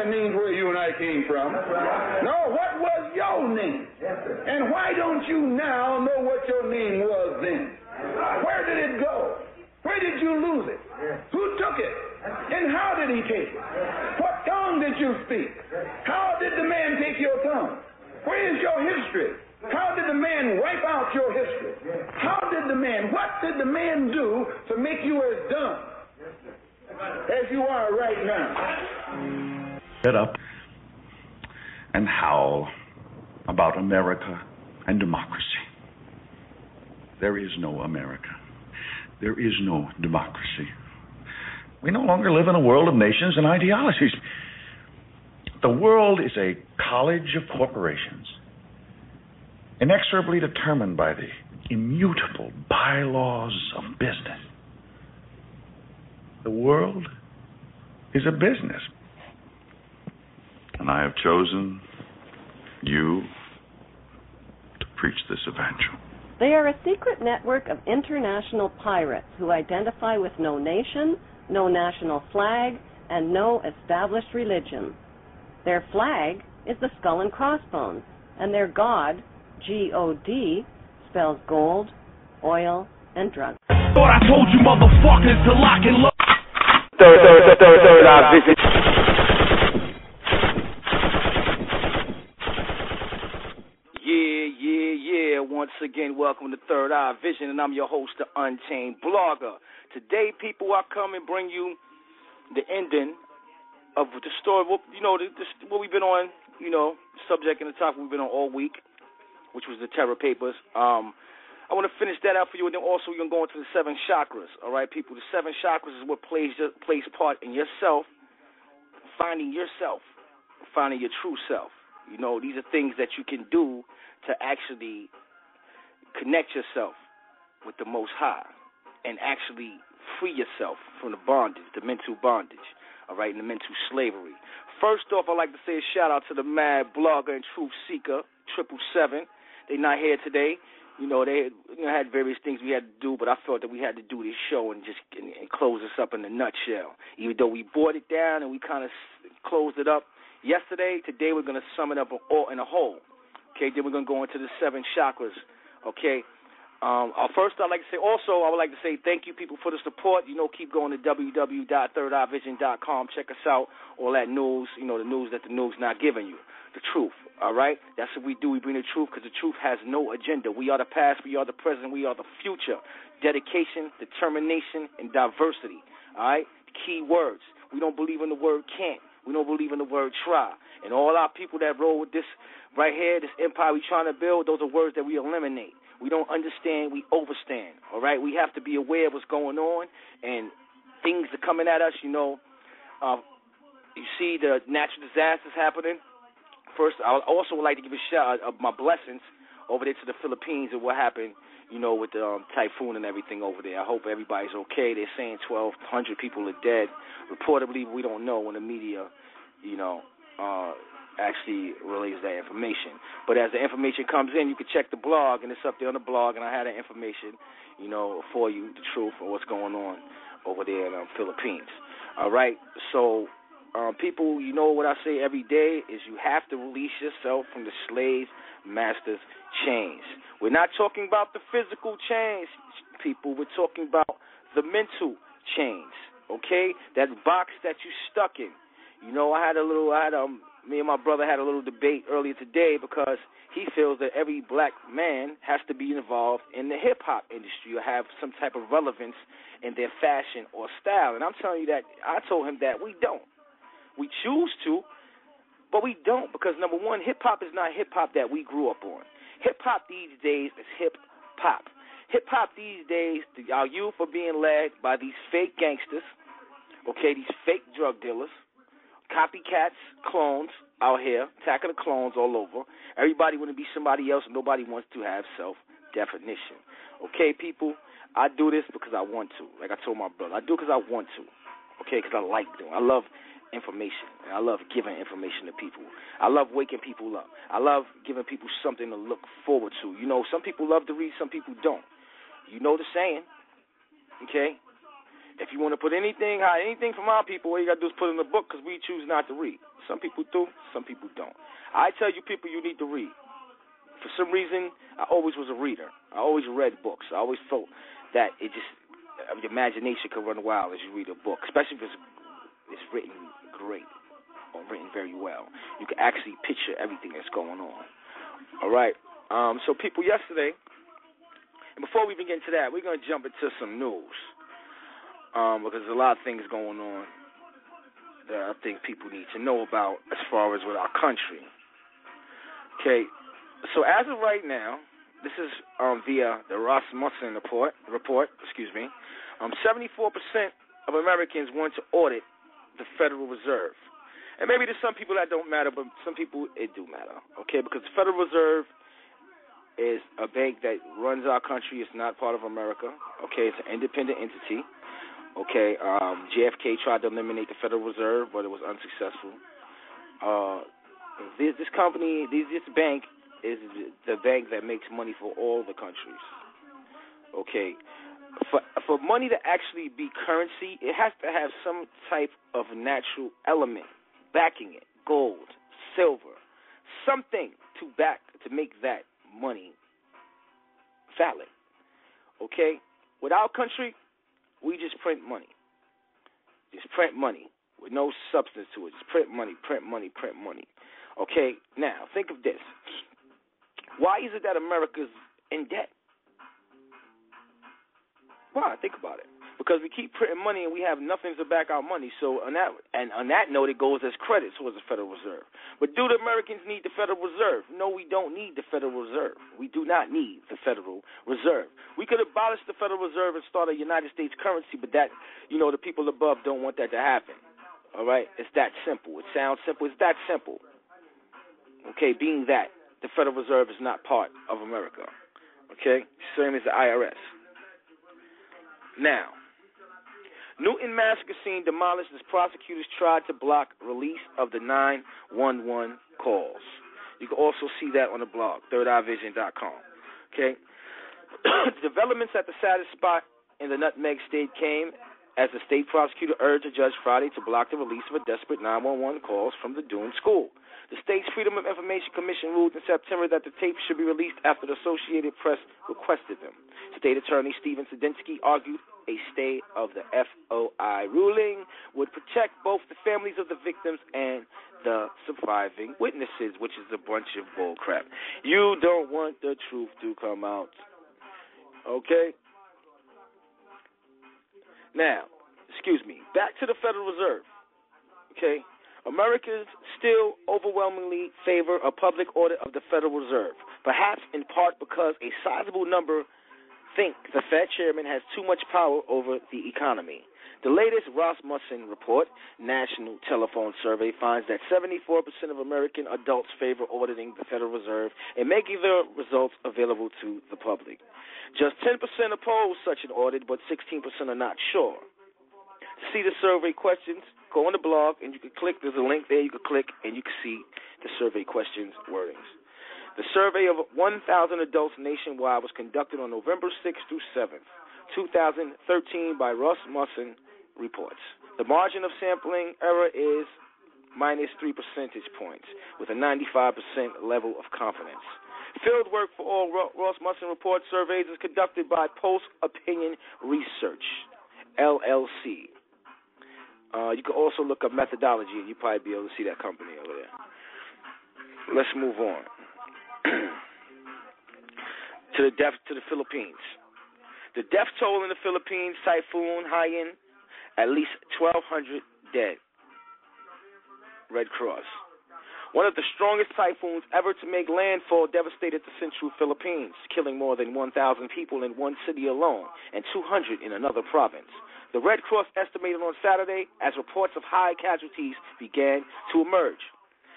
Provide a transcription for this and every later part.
have those kind of names where you and I came from. No, what was your name? And why don't you now know what your name was then? Where did it go? Where did you lose it? Who took it? And how did he take it? What tongue did you speak? How did the man take your tongue? Where is your history? How did the man wipe out your history? How did the man, what did the man do to make you as dumb as you are right now? Get up and howl about America and democracy. There is no America. There is no democracy. We no longer live in a world of nations and ideologies. The world is a college of corporations inexorably determined by the immutable bylaws of business. The world is a business. And I have chosen you to preach this evangel. They are a secret network of international pirates who identify with no nation, no national flag, and no established religion. Their flag is the skull and crossbones, and their god G O D spells gold, oil, and drugs. Thought I told you motherfuckers to lock and load. Third, third, third, third, third eye vision. Yeah, yeah, yeah. Once again, welcome to Third Eye Vision, and I'm your host, the Unchained Blogger. Today, people, I come and bring you the ending of the story. You know, what we've been on. You know, subject and the topic we've been on all week which was the Terror Papers. Um, I want to finish that out for you, and then also you're going to go into the seven chakras. All right, people. The seven chakras is what plays plays part in yourself, finding yourself, finding your true self. You know, these are things that you can do to actually connect yourself with the Most High and actually free yourself from the bondage, the mental bondage, all right, and the mental slavery. First off, I'd like to say a shout out to the mad blogger and truth seeker, Triple Seven. They're not here today. You know, they had various things we had to do, but I felt that we had to do this show and just and, and close this up in a nutshell. Even though we brought it down and we kind of closed it up yesterday, today we're going to sum it up all in a whole. Okay, then we're going to go into the seven chakras. Okay. Um, uh, first, I'd like to say also, I would like to say thank you, people, for the support. You know, keep going to www.thirdeyevision.com. Check us out. All that news, you know, the news that the news not giving you the truth. All right? That's what we do. We bring the truth because the truth has no agenda. We are the past, we are the present, we are the future. Dedication, determination, and diversity. All right? Key words. We don't believe in the word can't. We don't believe in the word try. And all our people that roll with this right here, this empire we trying to build, those are words that we eliminate. We don't understand, we overstand. All right? We have to be aware of what's going on and things are coming at us, you know. Uh, you see the natural disasters happening First, I also would like to give a shout out of my blessings over there to the Philippines and what happened, you know, with the um, typhoon and everything over there. I hope everybody's okay. They're saying 1,200 people are dead. Reportedly, we don't know when the media, you know, uh, actually relays that information. But as the information comes in, you can check the blog, and it's up there on the blog, and I had that information, you know, for you, the truth of what's going on over there in the um, Philippines. All right, so um, people, you know what I say every day is you have to release yourself from the slave master's chains. We're not talking about the physical chains, people. We're talking about the mental chains. Okay, that box that you stuck in. You know, I had a little, I had um, me and my brother had a little debate earlier today because he feels that every black man has to be involved in the hip hop industry or have some type of relevance in their fashion or style. And I'm telling you that I told him that we don't. We choose to, but we don't because number one, hip hop is not hip hop that we grew up on. Hip hop these days is hip hop. Hip hop these days, our youth are being led by these fake gangsters, okay, these fake drug dealers, copycats, clones out here, attacking the clones all over. Everybody want to be somebody else, and nobody wants to have self definition. Okay, people, I do this because I want to. Like I told my brother, I do because I want to. Okay, because I like doing. I love information. And I love giving information to people. I love waking people up. I love giving people something to look forward to. You know, some people love to read, some people don't. You know the saying. Okay? If you want to put anything, anything from our people, all you got to do is put in the book because we choose not to read. Some people do, some people don't. I tell you, people, you need to read. For some reason, I always was a reader. I always read books. I always felt that it just, your imagination could run wild as you read a book, especially if it's, it's written great or written very well. You can actually picture everything that's going on. All right. Um, so, people, yesterday, and before we even get into that, we're going to jump into some news um, because there's a lot of things going on that I think people need to know about as far as with our country. Okay, so as of right now, this is um, via the Rasmussen report. Report, excuse me. Um, 74% of Americans want to audit the Federal Reserve, and maybe to some people that don't matter, but some people it do matter. Okay, because the Federal Reserve is a bank that runs our country. It's not part of America. Okay, it's an independent entity. Okay, um, JFK tried to eliminate the Federal Reserve, but it was unsuccessful. Uh, this, this company, this, this bank, is the bank that makes money for all the countries. Okay, for for money to actually be currency, it has to have some type of natural element backing it, gold, silver, something to back to make that money valid. Okay, with our country, we just print money. Just print money with no substance to it. Just print money, print money, print money. Okay, now think of this. Why is it that America's in debt? Why? Think about it. Because we keep printing money and we have nothing to back our money. So on that and on that note, it goes as credit towards the Federal Reserve. But do the Americans need the Federal Reserve? No, we don't need the Federal Reserve. We do not need the Federal Reserve. We could abolish the Federal Reserve and start a United States currency, but that you know the people above don't want that to happen. All right, it's that simple. It sounds simple. It's that simple. Okay, being that the Federal Reserve is not part of America. Okay, same as the IRS. Now, Newtown massacre scene demolished as prosecutors tried to block release of the 911 calls. You can also see that on the blog, thirdeyevision.com. Okay. Developments at the saddest spot in the Nutmeg State came as the state prosecutor urged a judge Friday to block the release of a desperate 911 calls from the doomed school. The state's Freedom of Information Commission ruled in September that the tapes should be released after the Associated Press requested them. State Attorney Stephen Sedensky argued a stay of the FOI ruling would protect both the families of the victims and the surviving witnesses, which is a bunch of bullcrap. You don't want the truth to come out. Okay? Now, excuse me, back to the Federal Reserve. Okay? Americans still overwhelmingly favor a public audit of the Federal Reserve, perhaps in part because a sizable number think the Fed chairman has too much power over the economy. The latest Rasmussen report, National Telephone Survey, finds that 74% of American adults favor auditing the Federal Reserve and making the results available to the public. Just 10% oppose such an audit, but 16% are not sure. See the survey questions, go on the blog and you can click. There's a link there. You can click and you can see the survey questions wordings. The survey of 1,000 adults nationwide was conducted on November 6th through 7th, 2013 by Russ Musson Reports. The margin of sampling error is minus 3 percentage points, with a 95% level of confidence. Field work for all Rasmussen Report surveys is conducted by Pulse Opinion Research, LLC. Uh, you can also look up methodology, and you'll probably be able to see that company over there. Let's move on to the death to the Philippines. The death toll in the Philippines, Typhoon Haiyan, at least 1,200 dead. Red Cross. One of the strongest typhoons ever to make landfall devastated the central Philippines, killing more than 1,000 people in one city alone and 200 in another province. The Red Cross estimated on Saturday as reports of high casualties began to emerge.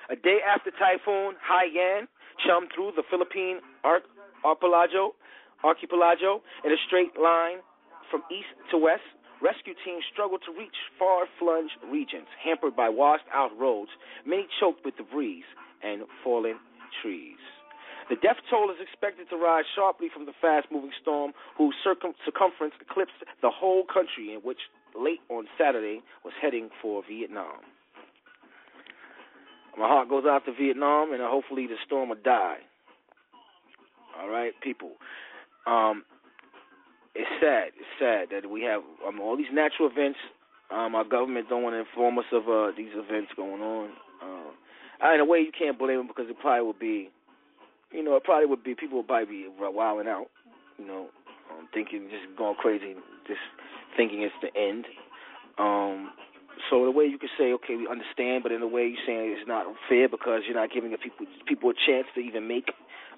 A day after Typhoon Haiyan chummed through the Philippine archipelago, archipelago in a straight line from east to west. Rescue teams struggled to reach far-flung regions, hampered by washed-out roads, many choked with debris and fallen trees. The death toll is expected to rise sharply from the fast-moving storm, whose circum- circumference eclipsed the whole country, in which late on Saturday was heading for Vietnam. My heart goes out to Vietnam, and hopefully the storm will die. All right, people. Um, it's sad. It's sad that we have um, all these natural events. Um, our government don't want to inform us of uh, these events going on. Uh, in a way, you can't blame them because it probably would be, you know, it probably would be people would probably be wilding out, you know, um, thinking just going crazy, just thinking it's the end. Um, so the way you could say, okay, we understand, but in a way you're saying it's not fair because you're not giving the people people a chance to even make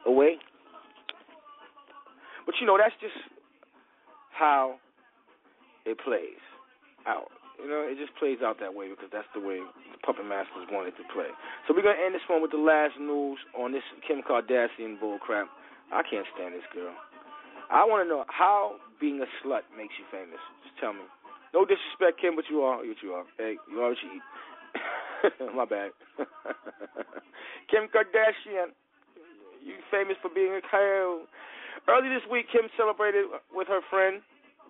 a way. But you know, that's just how it plays out. You know, it just plays out that way because that's the way the puppet masters wanted to play. So we're gonna end this one with the last news on this Kim Kardashian bullcrap. I can't stand this girl. I want to know how being a slut makes you famous. Just tell me. No disrespect, Kim, but you are what you are. Hey, you are what you eat. My bad. Kim Kardashian, you famous for being a cow. Early this week, Kim celebrated with her friend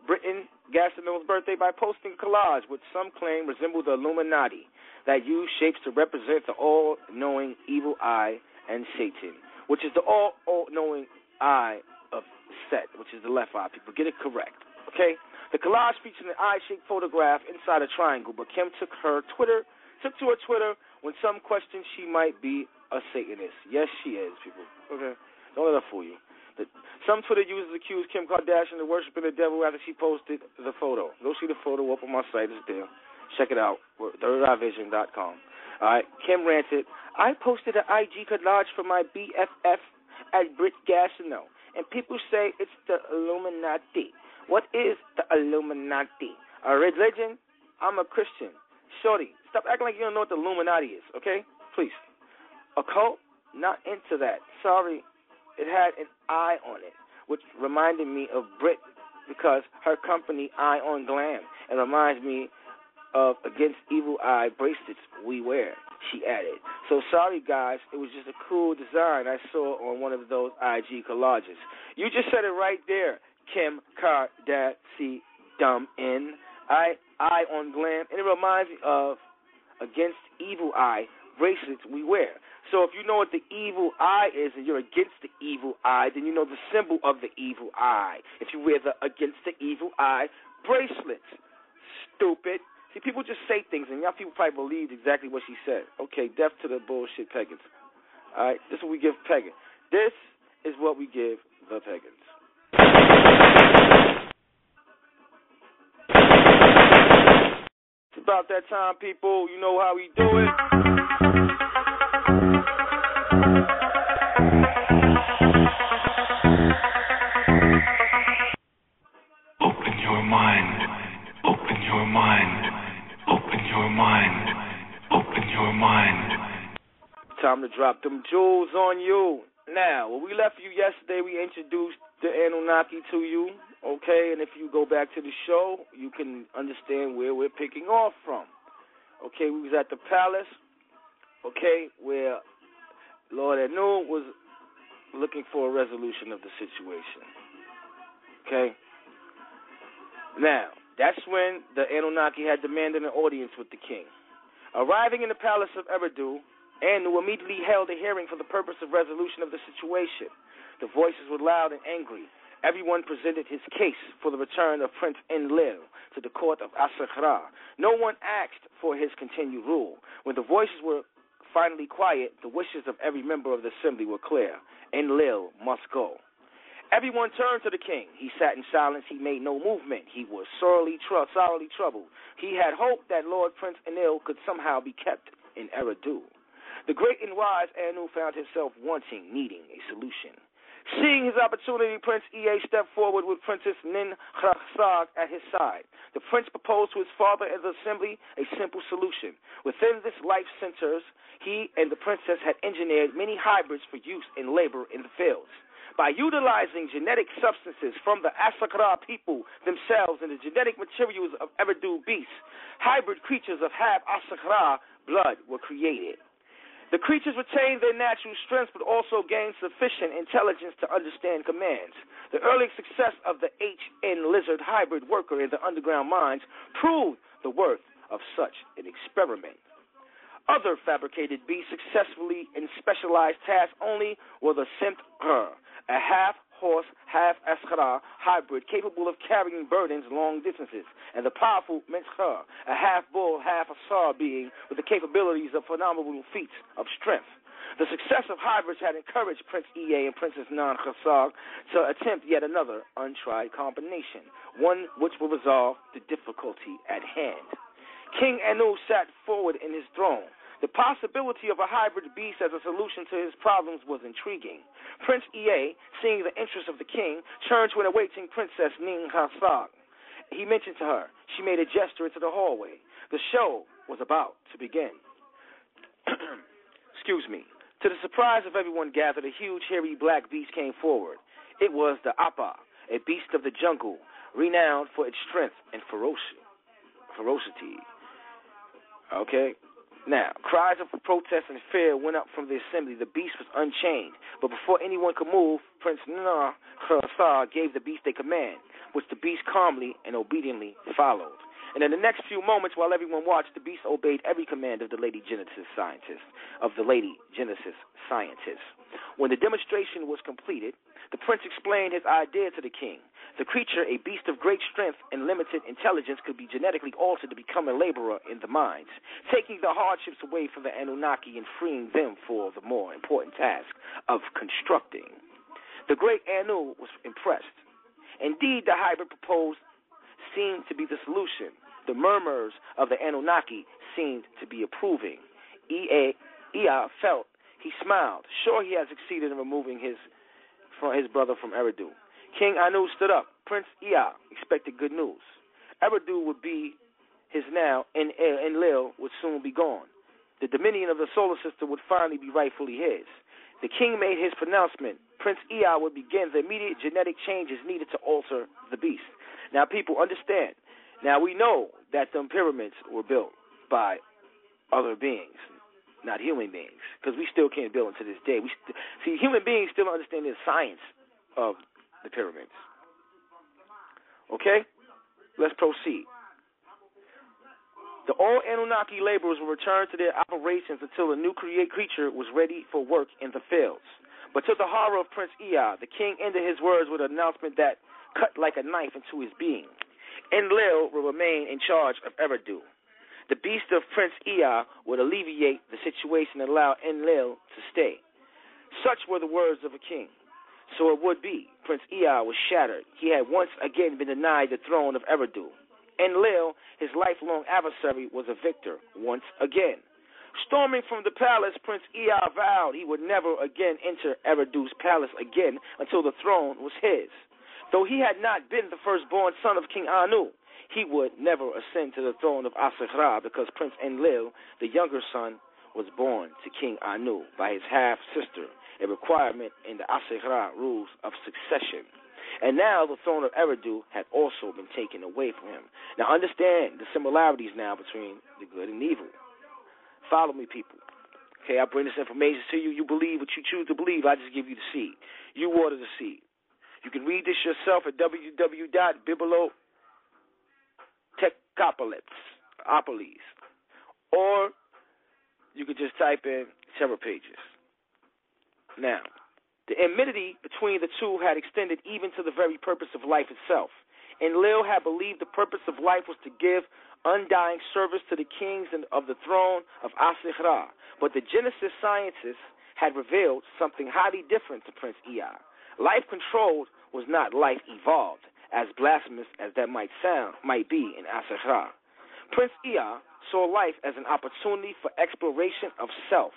Brittny Gastineau's birthday by posting collage which some claim resembles the Illuminati that used shapes to represent the all-knowing evil eye and Satan, which is the all-knowing eye of Set, which is the left eye. People get it correct, okay? The collage featured an eye-shaped photograph inside a triangle, but Kim took her Twitter took to her Twitter when some questioned she might be a Satanist. Yes, she is, people. Okay, don't let her fool you. The, some Twitter users accused Kim Kardashian of worshiping the devil after she posted the photo. Go see the photo up on my site. It's there. Check it out. ThirdEyeVision.com. All right. Kim ranted, I posted an IG collage for my BFF at Brit Gastineau, and people say it's the Illuminati. What is the Illuminati? A religion? I'm a Christian. Shorty, stop acting like you don't know what the Illuminati is, okay? Please. A cult? Not into that. Sorry. It had an eye on it, which reminded me of Brit because her company Eye on Glam. It reminds me of Against Evil Eye bracelets we wear, she added. So sorry, guys. It was just a cool design I saw on one of those IG collages. You just said it right there. Kim Kardashian, dumb in. I eye on glam, and it reminds me of against evil eye bracelets we wear. So if you know what the evil eye is and you're against the evil eye, then you know the symbol of the evil eye. If you wear the against the evil eye bracelets, stupid. See, people just say things, and y'all people probably believed exactly what she said. Okay, death to the bullshit pagans. All right, this is what we give pagans. This is what we give the pagans. It's about that time, people. You know how we do it. Time to drop them jewels on you. Now, when we left you yesterday, we introduced the Anunnaki to you, okay? And if you go back to the show, you can understand where we're picking off from. Okay, we was at the palace, okay, where Lord Anu was looking for a resolution of the situation. Okay? Now, that's when the Anunnaki had demanded an audience with the king. Arriving in the palace of Eridu, Anu immediately held a hearing for the purpose of resolution of the situation. The voices were loud and angry. Everyone presented his case for the return of Prince Enlil to the court of Asakhra. No one asked for his continued rule. When the voices were finally quiet, the wishes of every member of the assembly were clear. Enlil must go. Everyone turned to the king. He sat in silence. He made no movement. He was sorely, tr- sorely troubled. He had hoped that Lord Prince Enlil could somehow be kept in Eridu. The great and wise Anu found himself wanting, needing a solution. Seeing his opportunity, Prince Ea stepped forward with Princess Nin Khasag at his side. The prince proposed to his father and the assembly a simple solution. Within this life centers, he and the princess had engineered many hybrids for use in labor in the fields. By utilizing genetic substances from the Asakara people themselves and the genetic materials of Eridu beasts, hybrid creatures of half Asakara blood were created. The creatures retained their natural strength but also gained sufficient intelligence to understand commands. The early success of the HN lizard hybrid worker in the underground mines proved the worth of such an experiment. Other fabricated beasts successfully in specialized tasks only were the Simth-Her, a half horse, half Askhara hybrid capable of carrying burdens long distances, and the powerful Menshar, a half bull, half Asar being with the capabilities of phenomenal feats of strength. The success of hybrids had encouraged Prince Ea and Princess Nin Khasag to attempt yet another untried combination, one which will resolve the difficulty at hand. King Anu sat forward in his throne. The possibility of a hybrid beast as a solution to his problems was intriguing. Prince Ea, seeing the interest of the king, turned to an awaiting princess Nin Khasag. He mentioned to her. She made a gesture into the hallway. The show was about to begin. Excuse me. To the surprise of everyone gathered, a huge, hairy black beast came forward. It was the Appa, a beast of the jungle, renowned for its strength and ferocity. ferocity. Okay? Now, cries of protest and fear went up from the assembly. The beast was unchained. But before anyone could move, Prince Khasar gave the beast a command, which the beast calmly and obediently followed. And in the next few moments, while everyone watched, the beast obeyed every command of the Lady Genesis scientist, of the Lady Genesis scientist. When the demonstration was completed, the prince explained his idea to the king. The creature, a beast of great strength and limited intelligence, could be genetically altered to become a laborer in the mines, taking the hardships away from the Anunnaki and freeing them for the more important task of constructing. The great Anu was impressed. Indeed, the hybrid proposed seemed to be the solution. The murmurs of the Anunnaki seemed to be approving. Ea, Ea felt he smiled, sure he had succeeded in removing his from his brother from Eridu. King Anu stood up. Prince Ea expected good news. Eridu would be his now, and Enlil would soon be gone. The dominion of the solar system would finally be rightfully his. The king made his pronouncement. Prince Ea would begin the immediate genetic changes needed to alter the beast. Now, people understand. Now, we know that the pyramids were built by other beings, not human beings, because we still can't build them to this day. We st- see, human beings still understand the science of the pyramids. Okay? Let's proceed. The all Anunnaki laborers will return to their operations until a new create creature was ready for work in the fields. But to the horror of Prince Ea, the king ended his words with an announcement that cut like a knife into his being. Enlil will remain in charge of Eridu. The beast of Prince Ea would alleviate the situation and allow Enlil to stay. Such were the words of a king. So it would be. Prince Ea was shattered. He had once again been denied the throne of Eridu. Enlil, his lifelong adversary, was a victor once again. Storming from the palace, Prince Ea vowed he would never again enter Eridu's palace again until the throne was his. Though he had not been the firstborn son of King Anu, he would never ascend to the throne of Asaghra because Prince Enlil, the younger son, was born to King Anu by his half sister, a requirement in the Asaghra rules of succession. And now the throne of Eridu had also been taken away from him. Now understand the similarities now between the good and evil. Follow me, people. Okay, I bring this information to you. You believe what you choose to believe. I just give you the seed. You water the seed. You can read this yourself at www.bibliotecopolis, or you could just type in several pages. Now, the enmity between the two had extended even to the very purpose of life itself. Enlil had believed the purpose of life was to give undying service to the kings of the throne of Asighra. But the Genesis scientists had revealed something highly different to Prince Ea. Life controlled was not life evolved, as blasphemous as that might sound, might be in Asaghra. Prince Ea saw life as an opportunity for exploration of self.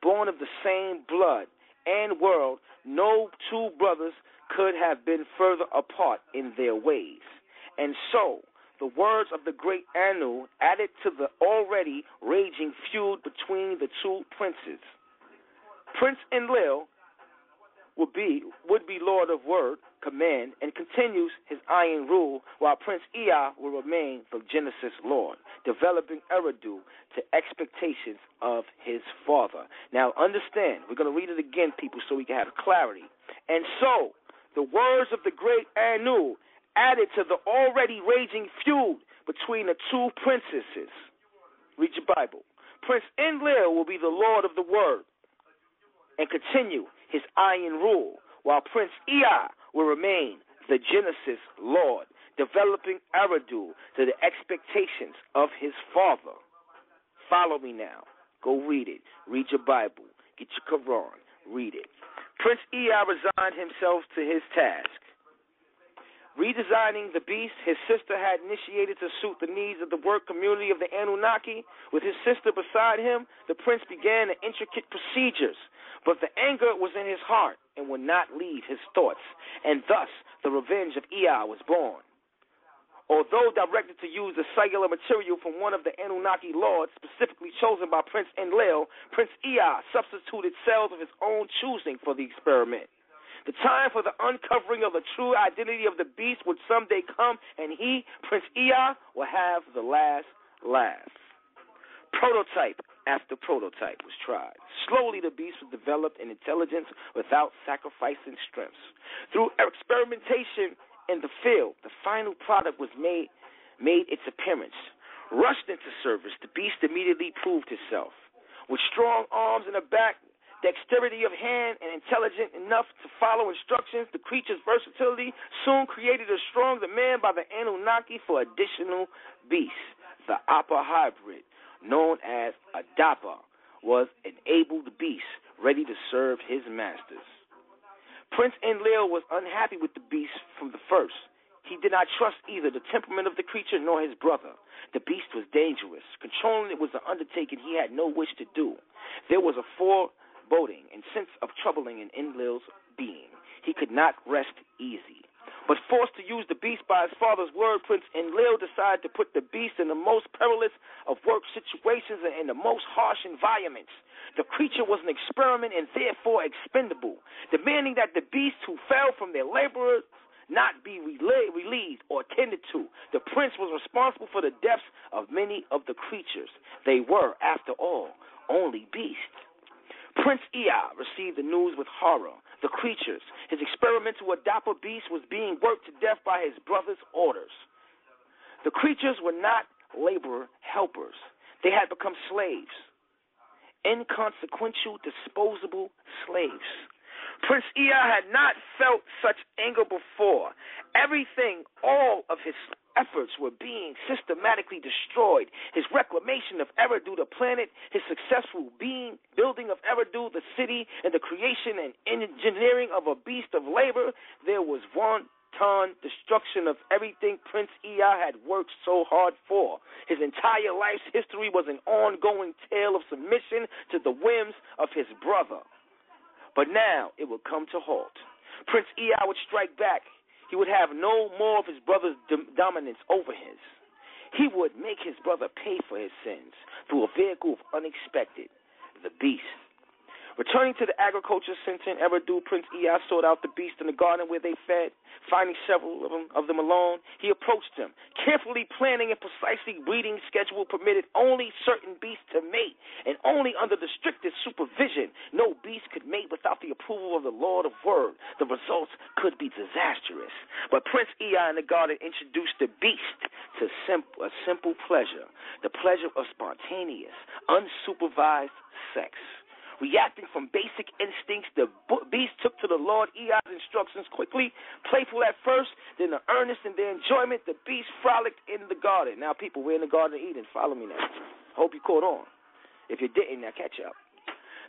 Born of the same blood and world, no two brothers could have been further apart in their ways. And so, the words of the great Anu added to the already raging feud between the two princes. Prince Enlil would be would be Lord of Word, command, and continues his iron rule, while Prince Ea will remain the Genesis Lord, developing Eridu to expectations of his father. Now understand, we're going to read it again, people, so we can have clarity. And so, the words of the great Anu added to the already raging feud between the two princesses. Read your Bible. Prince Enlil will be the Lord of the Word and continue his iron rule, while Prince Ea will remain the Genesis Lord, developing Eridu to the expectations of his father. Follow me now. Go read it. Read your Bible. Get your Quran. Read it. Prince Ea resigned himself to his task. Redesigning the beast, his sister had initiated to suit the needs of the work community of the Anunnaki. With his sister beside him, the prince began the intricate procedures. But the anger was in his heart and would not leave his thoughts, and thus the revenge of Ea was born. Although directed to use the cellular material from one of the Anunnaki lords, specifically chosen by Prince Enlil, Prince Ea substituted cells of his own choosing for the experiment. The time for the uncovering of the true identity of the beast would someday come, and he, Prince Ea, will have the last laugh. Prototype after prototype was tried. Slowly, the beast was developed in intelligence without sacrificing strengths. Through experimentation in the field, the final product was made made its appearance. Rushed into service, the beast immediately proved itself. With strong arms and a back dexterity of hand, and intelligent enough to follow instructions, the creature's versatility soon created a strong demand by the Anunnaki for additional beasts. The Appa hybrid, known as Adapa, was an able beast ready to serve his masters. Prince Enlil was unhappy with the beast from the first. He did not trust either the temperament of the creature nor his brother. The beast was dangerous. Controlling it was an undertaking he had no wish to do. There was a foreboding and sense of troubling in Enlil's being. He could not rest easy. But forced to use the beast by his father's word, Prince and Enlil decided to put the beast in the most perilous of work situations and in the most harsh environments. The creature was an experiment and therefore expendable, demanding that the beasts who fell from their laborers not be relieved or tended to. The prince was responsible for the deaths of many of the creatures. They were, after all, only beasts. Prince Ea received the news with horror. The creatures, his experimental Adapa beast, was being worked to death by his brother's orders. The creatures were not laborer helpers, they had become slaves, inconsequential, disposable slaves. Prince Ea had not felt such anger before. Everything, all of his efforts were being systematically destroyed. His reclamation of Eridu, the planet, his successful being, building of Eridu, the city, and the creation and engineering of a beast of labor, there was wanton destruction of everything Prince Ea had worked so hard for. His entire life's history was an ongoing tale of submission to the whims of his brother. But now it would come to halt. Prince Ea would strike back. He would have no more of his brother's dominance over his. He would make his brother pay for his sins through a vehicle of unexpected, the beast. Returning to the agriculture center in Eridu, Prince Ea sought out the beast in the garden where they fed. Finding several of them, of them alone, he approached them, carefully planning a precisely breeding schedule permitted only certain beasts to mate, and only under the strictest supervision. No beast could mate without the approval of the Lord of Word. The results could be disastrous. But Prince Ea in the garden introduced the beast to a simple pleasure, the pleasure of spontaneous, unsupervised sex. Reacting from basic instincts, the beast took to the Lord Ea's instructions quickly, playful at first, then the earnest and the enjoyment. The beast frolicked in the garden. Now, people, we're in the Garden of Eden. Follow me now. Hope you caught on. If you didn't, now catch up.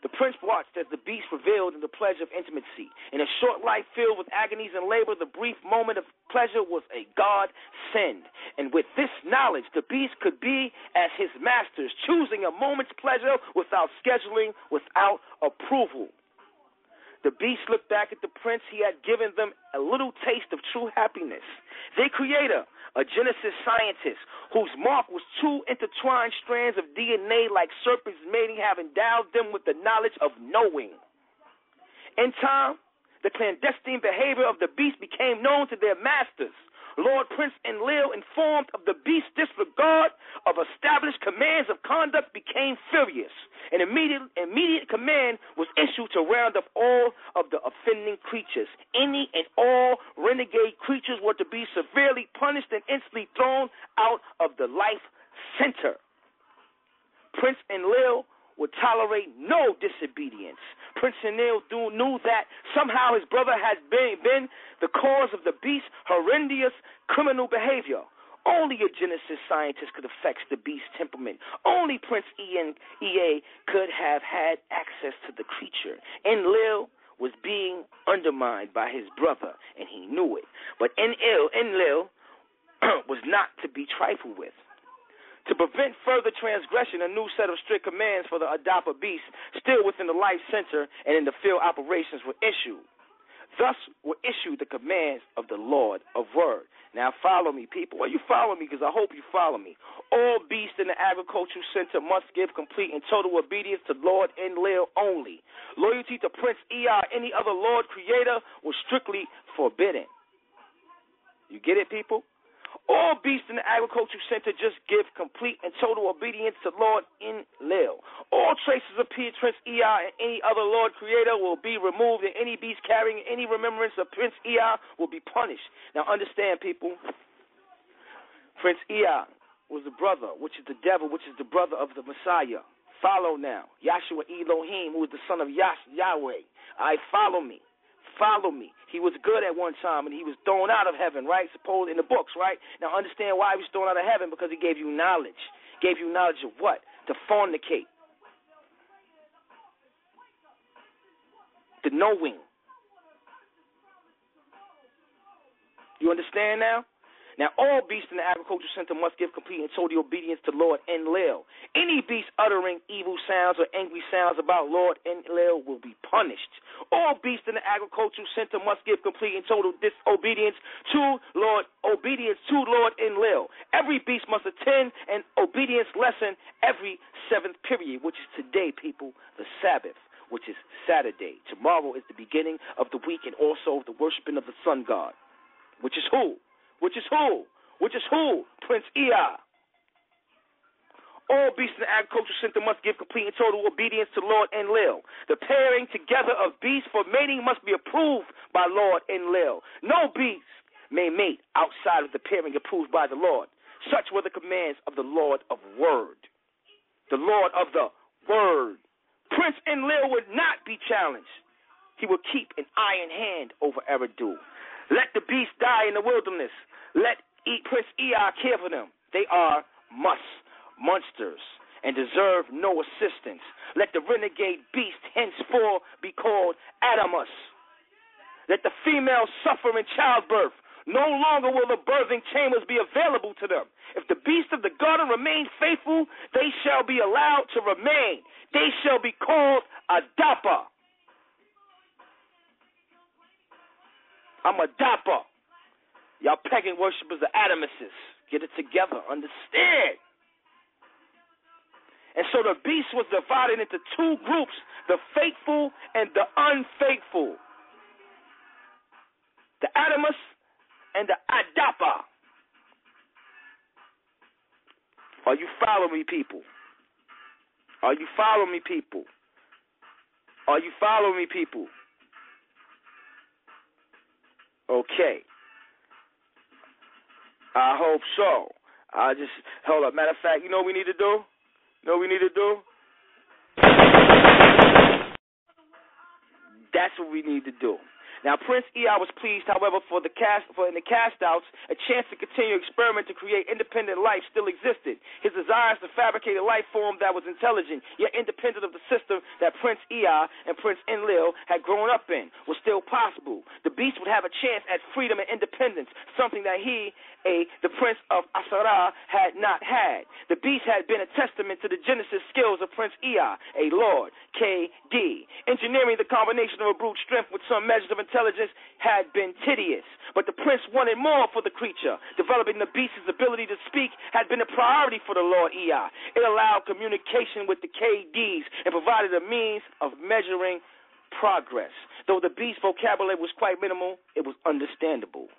The prince watched as the beast revealed in the pleasure of intimacy. In a short life filled with agonies and labor, the brief moment of pleasure was a God send. And with this knowledge, the beast could be as his masters, choosing a moment's pleasure without scheduling, without approval. The beast looked back at the prince. He had given them a little taste of true happiness. Their creator, a Genesis scientist whose mark was two intertwined strands of DNA like serpents mating, have endowed them with the knowledge of knowing. In time, the clandestine behavior of the beast became known to their masters. Lord Prince Enlil, informed of the beast's disregard of established commands of conduct, became furious. An immediate, immediate command was issued to round up all of the offending creatures. Any and all renegade creatures were to be severely punished and instantly thrown out of the life center. Prince Enlil would tolerate no disobedience. Prince Enlil knew that somehow his brother had been, been the cause of the beast's horrendous criminal behavior. Only a Genesis scientist could affect the beast's temperament. Only Prince Ian EA could have had access to the creature. Enlil was being undermined by his brother, and he knew it. But Enlil, Enlil was not to be trifled with. To prevent further transgression, a new set of strict commands for the Adapa beast, still within the life center and in the field operations, were issued. Thus were issued the commands of the Lord of Word. Now follow me, people. Well, you follow me because I hope you follow me. All beasts in the agricultural center must give complete and total obedience to Lord Enlil only. Loyalty to Prince Ea or any other Lord Creator was strictly forbidden. You get it, people? All beasts in the agricultural center just give complete and total obedience to Lord Enlil. All traces of Prince Ea and any other Lord Creator will be removed, and any beast carrying any remembrance of Prince Ea will be punished. Now, understand, people. Prince Ea was the brother, which is the devil, which is the brother of the Messiah. Follow now. Yahshua Elohim, who is the son of Yah- Yahweh. I follow me follow me. He was good at one time and he was thrown out of heaven, right? Supposed in the books, right? Now understand why he was thrown out of heaven because he gave you knowledge. Gave you knowledge of what? To fornicate. The knowing. You understand now? Now, all beasts in the agricultural center must give complete and total obedience to Lord Enlil. Any beast uttering evil sounds or angry sounds about Lord Enlil will be punished. All beasts in the agricultural center must give complete and total disobedience to Lord obedience to Lord Enlil. Every beast must attend an obedience lesson every seventh period, which is today, people, the Sabbath which is Saturday. Tomorrow is the beginning of the week and also the worshiping of the sun god, which is who? which is who? Which is who? Prince Ea. All beasts in the agricultural center must give complete and total obedience to Lord Enlil. The pairing together of beasts for mating must be approved by Lord Enlil. No beast may mate outside of the pairing approved by the Lord. Such were the commands of the Lord of Word. The Lord of the Word. Prince Enlil would not be challenged. He would keep an iron hand over Eridu. Let the beast die in the wilderness. Let Prince Ea care for them. They are must, monsters, and deserve no assistance. Let the renegade beast henceforth be called Adamus. Let the female suffer in childbirth. No longer will the birthing chambers be available to them. If the beast of the garden remain faithful, they shall be allowed to remain. They shall be called Adapa. I'm Adapa. Y'all pagan worshippers are Adamists. Get it together. Understand. And so the beast was divided into two groups the faithful and the unfaithful. The Adamus and the Adapa. Are you following me, people? Are you following me, people? Are you following me, people? Okay. I hope so. I just hold up. Matter of fact, you know what we need to do? Know what we need to do? That's what we need to do. Now, Prince Ea was pleased, however, for the cast for in the castouts, a chance to continue experiment to create independent life still existed. His desires to fabricate a life form that was intelligent yet independent of the system that Prince Ea and Prince Enlil had grown up in was still possible. The beast would have a chance at freedom and independence, something that he a the prince of Asara had not had. The beast had been a testament to the Genesis skills of Prince Ea, a lord, KD. Engineering the combination of a brute strength with some measures of intelligence had been tedious, but the prince wanted more for the creature. Developing the beast's ability to speak had been a priority for the Lord Ea. It allowed communication with the KDs and provided a means of measuring progress. Though the beast's vocabulary was quite minimal, it was understandable.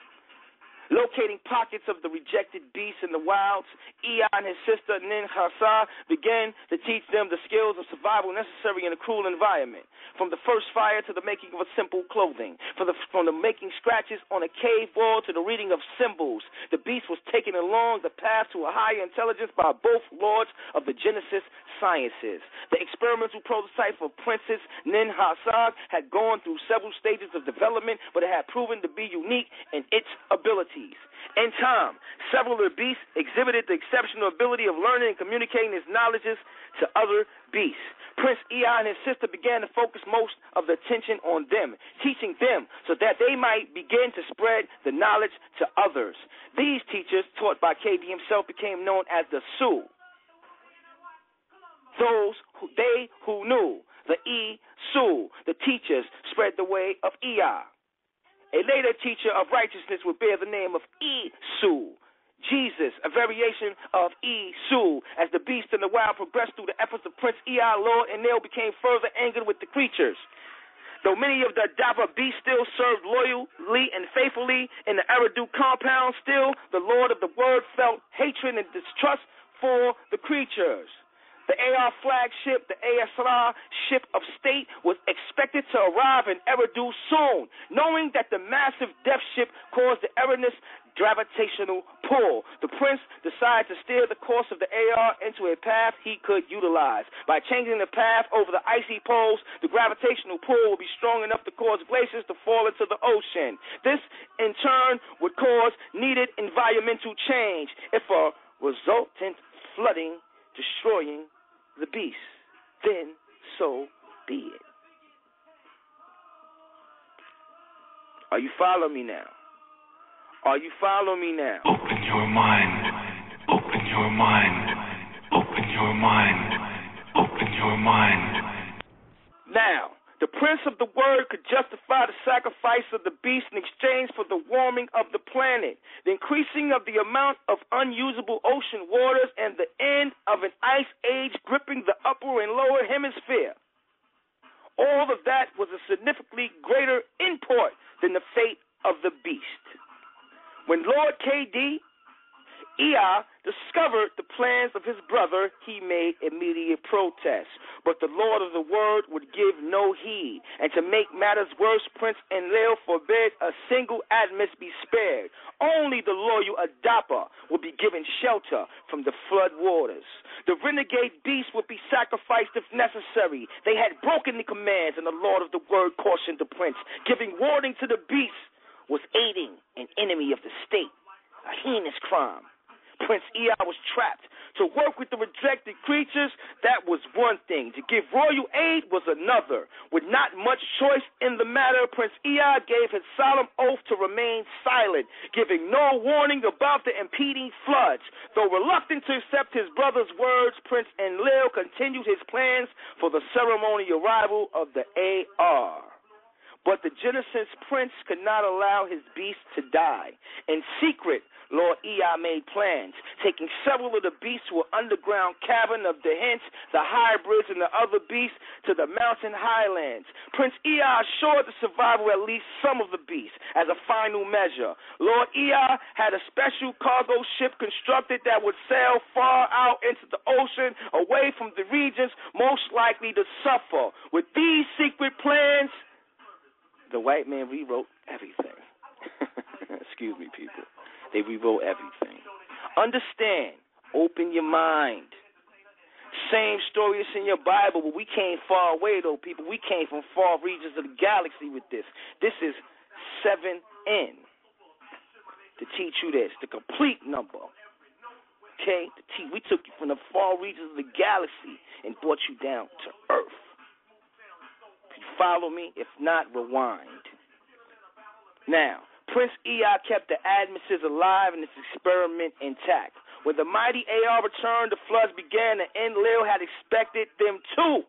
Locating pockets of the rejected beasts in the wilds, Ea and his sister Nin Khasag began to teach them the skills of survival necessary in a cruel environment. From the first fire to the making of a simple clothing, from the, from the making scratches on a cave wall to the reading of symbols, the beast was taken along the path to a higher intelligence by both lords of the Genesis sciences. The experimental prototype for Princess Nin Khasag had gone through several stages of development, but it had proven to be unique in its abilities. In time, several of the beasts exhibited the exceptional ability of learning and communicating his knowledges to other beasts. Prince Ea and his sister began to focus most of the attention on them, teaching them so that they might begin to spread the knowledge to others. These teachers, taught by KD himself, became known as the Su. Those who they who knew the E Su, the teachers, spread the way of Ea. A later teacher of righteousness would bear the name of Esau. Jesus, a variation of Esau, as the beast in the wild progressed through the efforts of Prince Ea, Lord Enlil became further angered with the creatures. Though many of the Dava beasts still served loyally and faithfully in the Eridu compound, still the Lord of the Word felt hatred and distrust for the creatures. The AR flagship, the ASR ship of state, was expected to arrive in Eridu soon, knowing that the massive death ship caused the Erinus gravitational pull. The prince decided to steer the course of the AR into a path he could utilize. By changing the path over the icy poles, the gravitational pull would be strong enough to cause glaciers to fall into the ocean. This, in turn, would cause needed environmental change if a resultant flooding destroying the beast, then so be it. Are you following me now? Are you following me now? Open your mind. Open your mind. Open your mind. Open your mind. Now, the prince of the word could justify the sacrifice of the beast in exchange for the warming of the planet, the increasing of the amount of unusable ocean waters, and the end of an ice age gripping the upper and lower hemisphere. All of that was a significantly greater import than the fate of the beast. When Lord KD Ea discovered the plans of his brother, he made immediate protest. But the Lord of the Word would give no heed. And to make matters worse, Prince Enlil forbid a single Admis be spared. Only the loyal Adapa would be given shelter from the flood waters. The renegade beast would be sacrificed if necessary. They had broken the commands, and the Lord of the Word cautioned the prince, giving warning to the beast was aiding an enemy of the state, a heinous crime. Prince Ea was trapped. To work with the rejected creatures, that was one thing. To give royal aid was another. With not much choice in the matter, Prince Ea gave his solemn oath to remain silent, giving no warning about the impeding floods. Though reluctant to accept his brother's words, Prince Enlil continued his plans for the ceremonial arrival of the AR. But the Genesis prince could not allow his beast to die. In secret, Lord Ea made plans, taking several of the beasts to an underground cavern of the hens, the hybrids, and the other beasts to the mountain highlands. Prince Ea assured the survival at least some of the beasts as a final measure. Lord Ea had a special cargo ship constructed that would sail far out into the ocean, away from the regions most likely to suffer. With these secret plans, the white man rewrote everything. Excuse me, people. They rewrote everything. Understand. Open your mind. Same story is in your Bible, but we came far away, though, people. We came from far regions of the galaxy with this. This is 7N to teach you this, the complete number. Okay? The T. We took you from the far regions of the galaxy and brought you down to Earth. Follow me? If not, rewind. Now, Prince Ea kept the Admises alive and its experiment intact. When the mighty AR returned, the floods began, and Enlil had expected them too.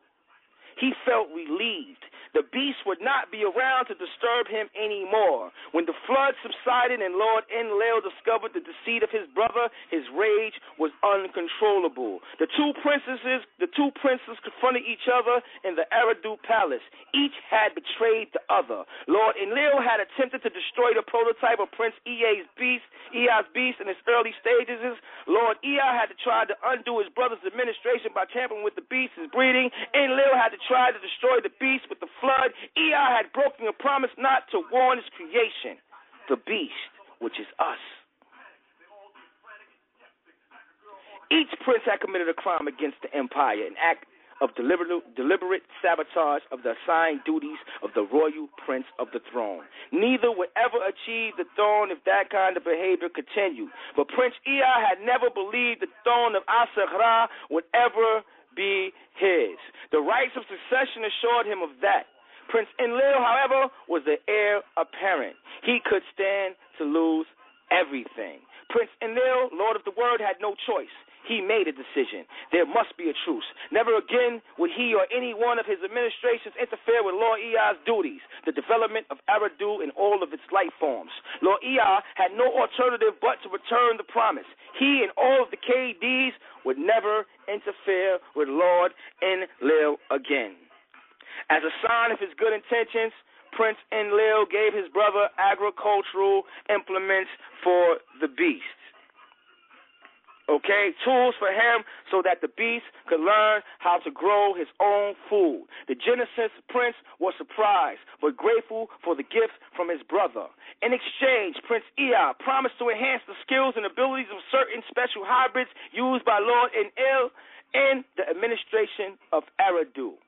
He felt relieved the beast would not be around to disturb him anymore. When the flood subsided and Lord Enlil discovered the deceit of his brother, his rage was uncontrollable. The two princesses, the two princes confronted each other in the Eridu palace. Each had betrayed the other. Lord Enlil had attempted to destroy the prototype of Prince Ea's beast, Ea's beast in its early stages. Lord Ea had to try to undo his brother's administration by tampering with the beast's breeding. Enlil had to try to destroy the beast with the flood. Ea had broken a promise not to warn his creation, the beast, which is us. Each prince had committed a crime against the empire, an act of deliberate, deliberate sabotage of the assigned duties of the royal prince of the throne. Neither would ever achieve the throne if that kind of behavior continued. But Prince Ea had never believed the throne of Asaghra would ever be his. The rights of succession assured him of that. Prince Enlil, however, was the heir apparent. He could stand to lose everything. Prince Enlil, Lord of the Word, had no choice. He made a decision. There must be a truce. Never again would he or any one of his administrations interfere with Lord Ea's duties, the development of Eridu in all of its life forms. Lord Ea had no alternative but to return the promise. He and all of the KDs would never interfere with Lord Enlil again. As a sign of his good intentions, Prince Enlil gave his brother agricultural implements for the beast. Okay, tools for him so that the beast could learn how to grow his own food. The Genesis prince was surprised but grateful for the gift from his brother. In exchange, Prince Ea promised to enhance the skills and abilities of certain special hybrids used by Lord Enlil in the administration of Eridu.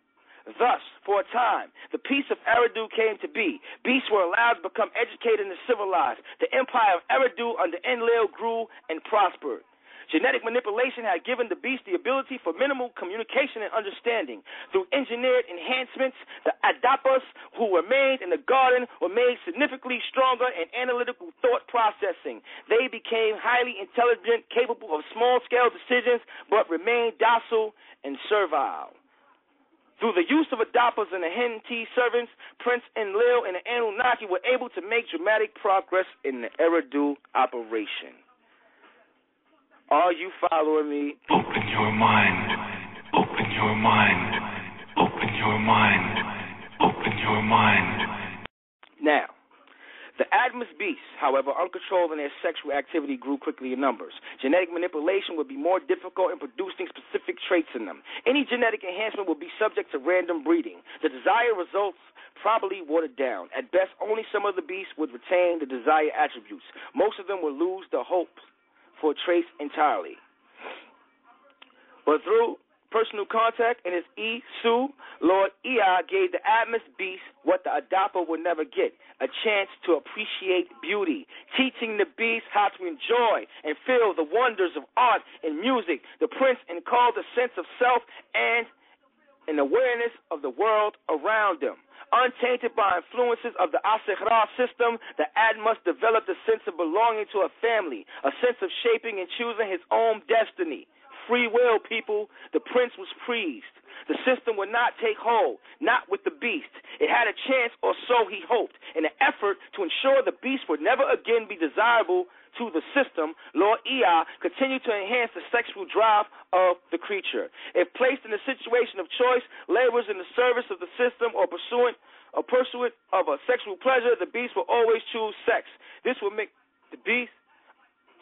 Thus, for a time, the peace of Eridu came to be. Beasts were allowed to become educated and civilized. The empire of Eridu under Enlil grew and prospered. Genetic manipulation had given the beast the ability for minimal communication and understanding. Through engineered enhancements, the Adapas who remained in the garden were made significantly stronger in analytical thought processing. They became highly intelligent, capable of small scale decisions, but remained docile and servile. Through the use of Adapas and the Henti servants, Prince Enlil and the Anunnaki were able to make dramatic progress in the Eridu operation. Are you following me? Open your mind. Open your mind. Open your mind. Open your mind. Now, the Admus beasts, however, uncontrolled in their sexual activity, grew quickly in numbers. Genetic manipulation would be more difficult in producing specific traits in them. Any genetic enhancement would be subject to random breeding. The desired results probably watered down. At best, only some of the beasts would retain the desired attributes. Most of them would lose the hope for trace entirely. But through personal contact and his E Su, Lord Ea gave the Admus beast what the Adapa would never get a chance to appreciate beauty, teaching the beast how to enjoy and feel the wonders of art and music. The prince called a sense of self and an awareness of the world around them. Untainted by influences of the Asekhra system, the Admus developed a sense of belonging to a family, a sense of shaping and choosing his own destiny. Free will, people. The prince was pleased. The system would not take hold, not with the beast. It had a chance, or so he hoped. In an effort to ensure the beast would never again be desirable to the system, Lord Ea continued to enhance the sexual drive of the creature. If placed in a situation of choice, labors in the service of the system or pursuant or pursuit of a sexual pleasure, the beast will always choose sex. This will make the beast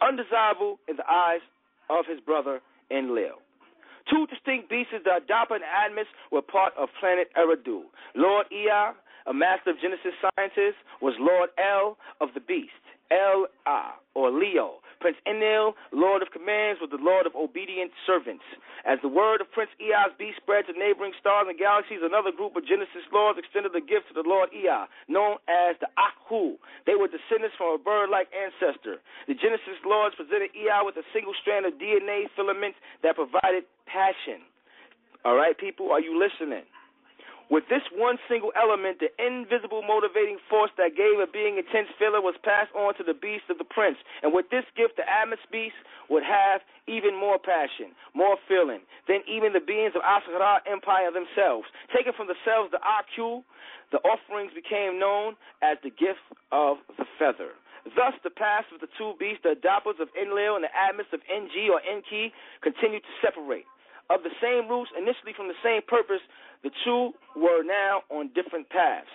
undesirable in the eyes of his brother Enlil. Two distinct beasts, the Adapa and Admus, were part of planet Eridu. Lord Ea, a master of Genesis sciences, was Lord El of the beast. El or Leo. Prince Enlil, Lord of Commands, was the Lord of obedient servants. As the word of Prince beast spread to neighboring stars and galaxies, another group of Genesis lords extended the gift to the Lord Ea, known as the Akhu. They were descendants from a bird like ancestor. The Genesis lords presented Ea with a single strand of DNA filaments that provided passion. All right, people, are you listening? With this one single element, the invisible motivating force that gave a being intense feeling was passed on to the beast of the prince. And with this gift, the Admas beast would have even more passion, more feeling than even the beings of Asaghara Empire themselves. Taken from the cells, the Akhu, the offerings became known as the gift of the feather. Thus, the past of the two beasts, the Adapas of Enlil and the Admas of NG or Enki, continued to separate of the same roots, initially from the same purpose, the two were now on different paths.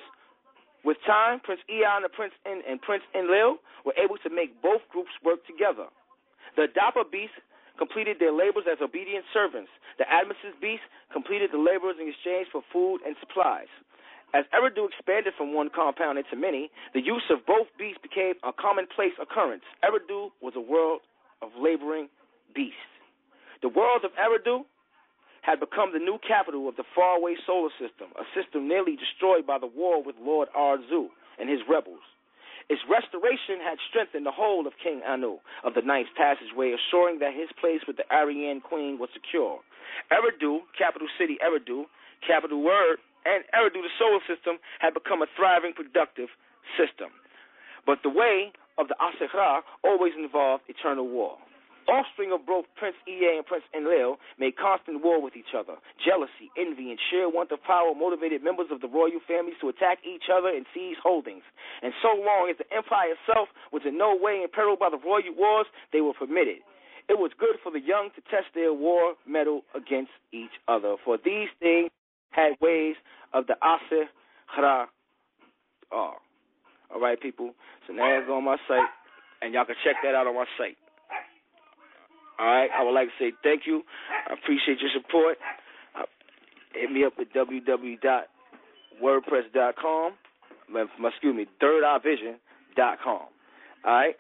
With time, Prince Eon and Prince en- and Prince Enlil were able to make both groups work together. The Adapa beasts completed their labors as obedient servants. The Admesis beasts completed the labors in exchange for food and supplies. As Eridu expanded from one compound into many, the use of both beasts became a commonplace occurrence. Eridu was a world of laboring beasts. The world of Eridu had become the new capital of the faraway solar system, a system nearly destroyed by the war with Lord Arzu and his rebels. Its restoration had strengthened the hold of King Anu of the Ninth Passageway, assuring that his place with the Aryan Queen was secure. Eridu, capital city Eridu, capital word, and Eridu, the solar system, had become a thriving, productive system. But the way of the Asekhra always involved eternal war. Offspring of both Prince Ea and Prince Enlil made constant war with each other. Jealousy, envy, and sheer want of power motivated members of the royal families to attack each other and seize holdings. And so long as the empire itself was in no way imperiled by the royal wars, they were permitted. It was good for the young to test their war metal against each other, for these things had ways of the Asir Khara. Oh. All right, people. So now it's on my site, and y'all can check that out on my site. All right, I would like to say thank you. I appreciate your support. Uh, hit me up at www.wordpress.com. Excuse me, thirdeyevision.com. All right,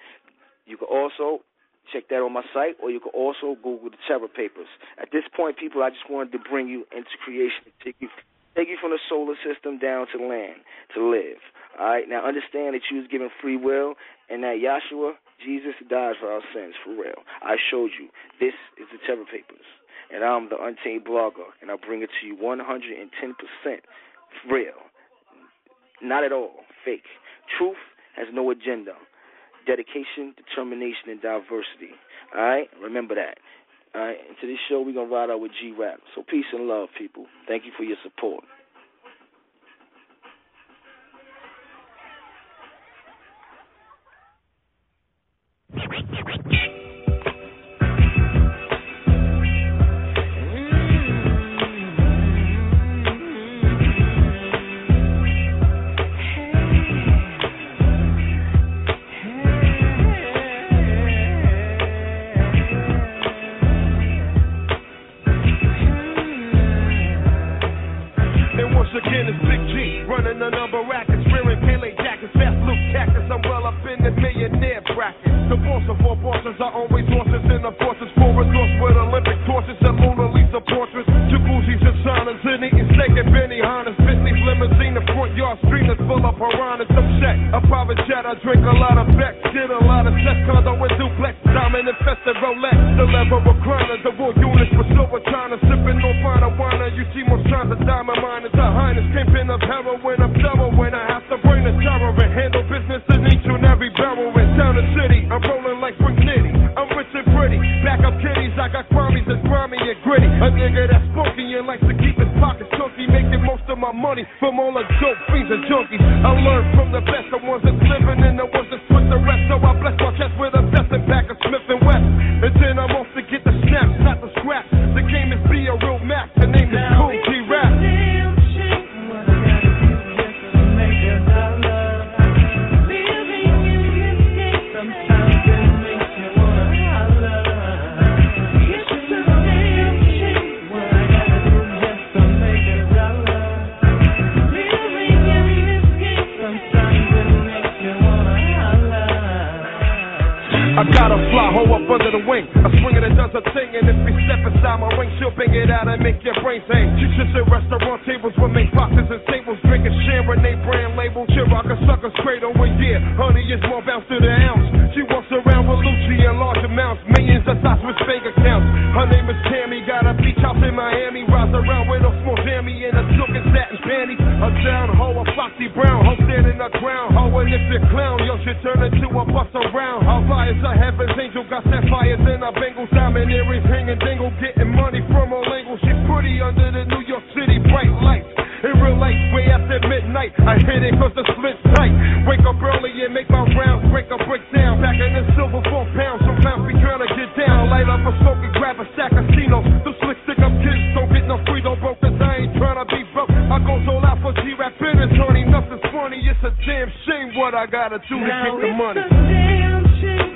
you can also check that on my site, or you can also Google the Terra Papers. At this point, people, I just wanted to bring you into creation, take you, take you from the solar system down to land to live. All right, now understand that you was given free will, and that Yahshua Jesus died for our sins, for real. I showed you. This is the Terra Papers. And I'm the Untamed Blogger, and I bring it to you 110% real. Not at all fake. Truth has no agenda. Dedication, determination, and diversity. All right? Remember that. All right? And to this show, we're going to ride out with G Rap. So peace and love, people. Thank you for your support. Again, it's Big G running the number rackets, wearing Pelle jackets, fast loop cactus. I'm well up in the millionaire bracket. The boss of all bosses are always horses in the forces for a north with Olympic torches and Mona Lisa portraits. Jacuzzis and saunas and eating steak at Benihana's. Bentley's limousine, the front yard streamers full of piranhas. I'm set, a private jet, I drink a lot ring, she'll bang it out and make your brains hang. She sits at restaurant tables with make boxes and tables, drinking sharing they brand label. Chill rock a sucker's cradle, and yeah, honey is more bounce to the ounce. She walks around with Lucci in large amounts, millions of dots with bank accounts. Her name is Tammy, got a beach house in Miami, rides around with a small jammy and a silk and satin panty down hoe, a Foxy Brown, hoe standing the ground, hoe, and if you clown, your shit turn into a bust around. How fires a heaven's angel, got sapphires in a Bengal, diamond earrings hanging dingle, pretty under the New York City bright lights. In real life, way after midnight, I hit it cause the split's tight. Wake up early and make my rounds, break a brick down. Back in the silver four pounds, so sometimes we trying to get down. Light up a smoke and grab a stack of Cinos. The slick stick up kids don't get no free, don't broke, cause I ain't trying to be broke. I go sold out for G-Rap and attorney, nothing's funny. It's a damn shame what I gotta do to get the it's money. a damn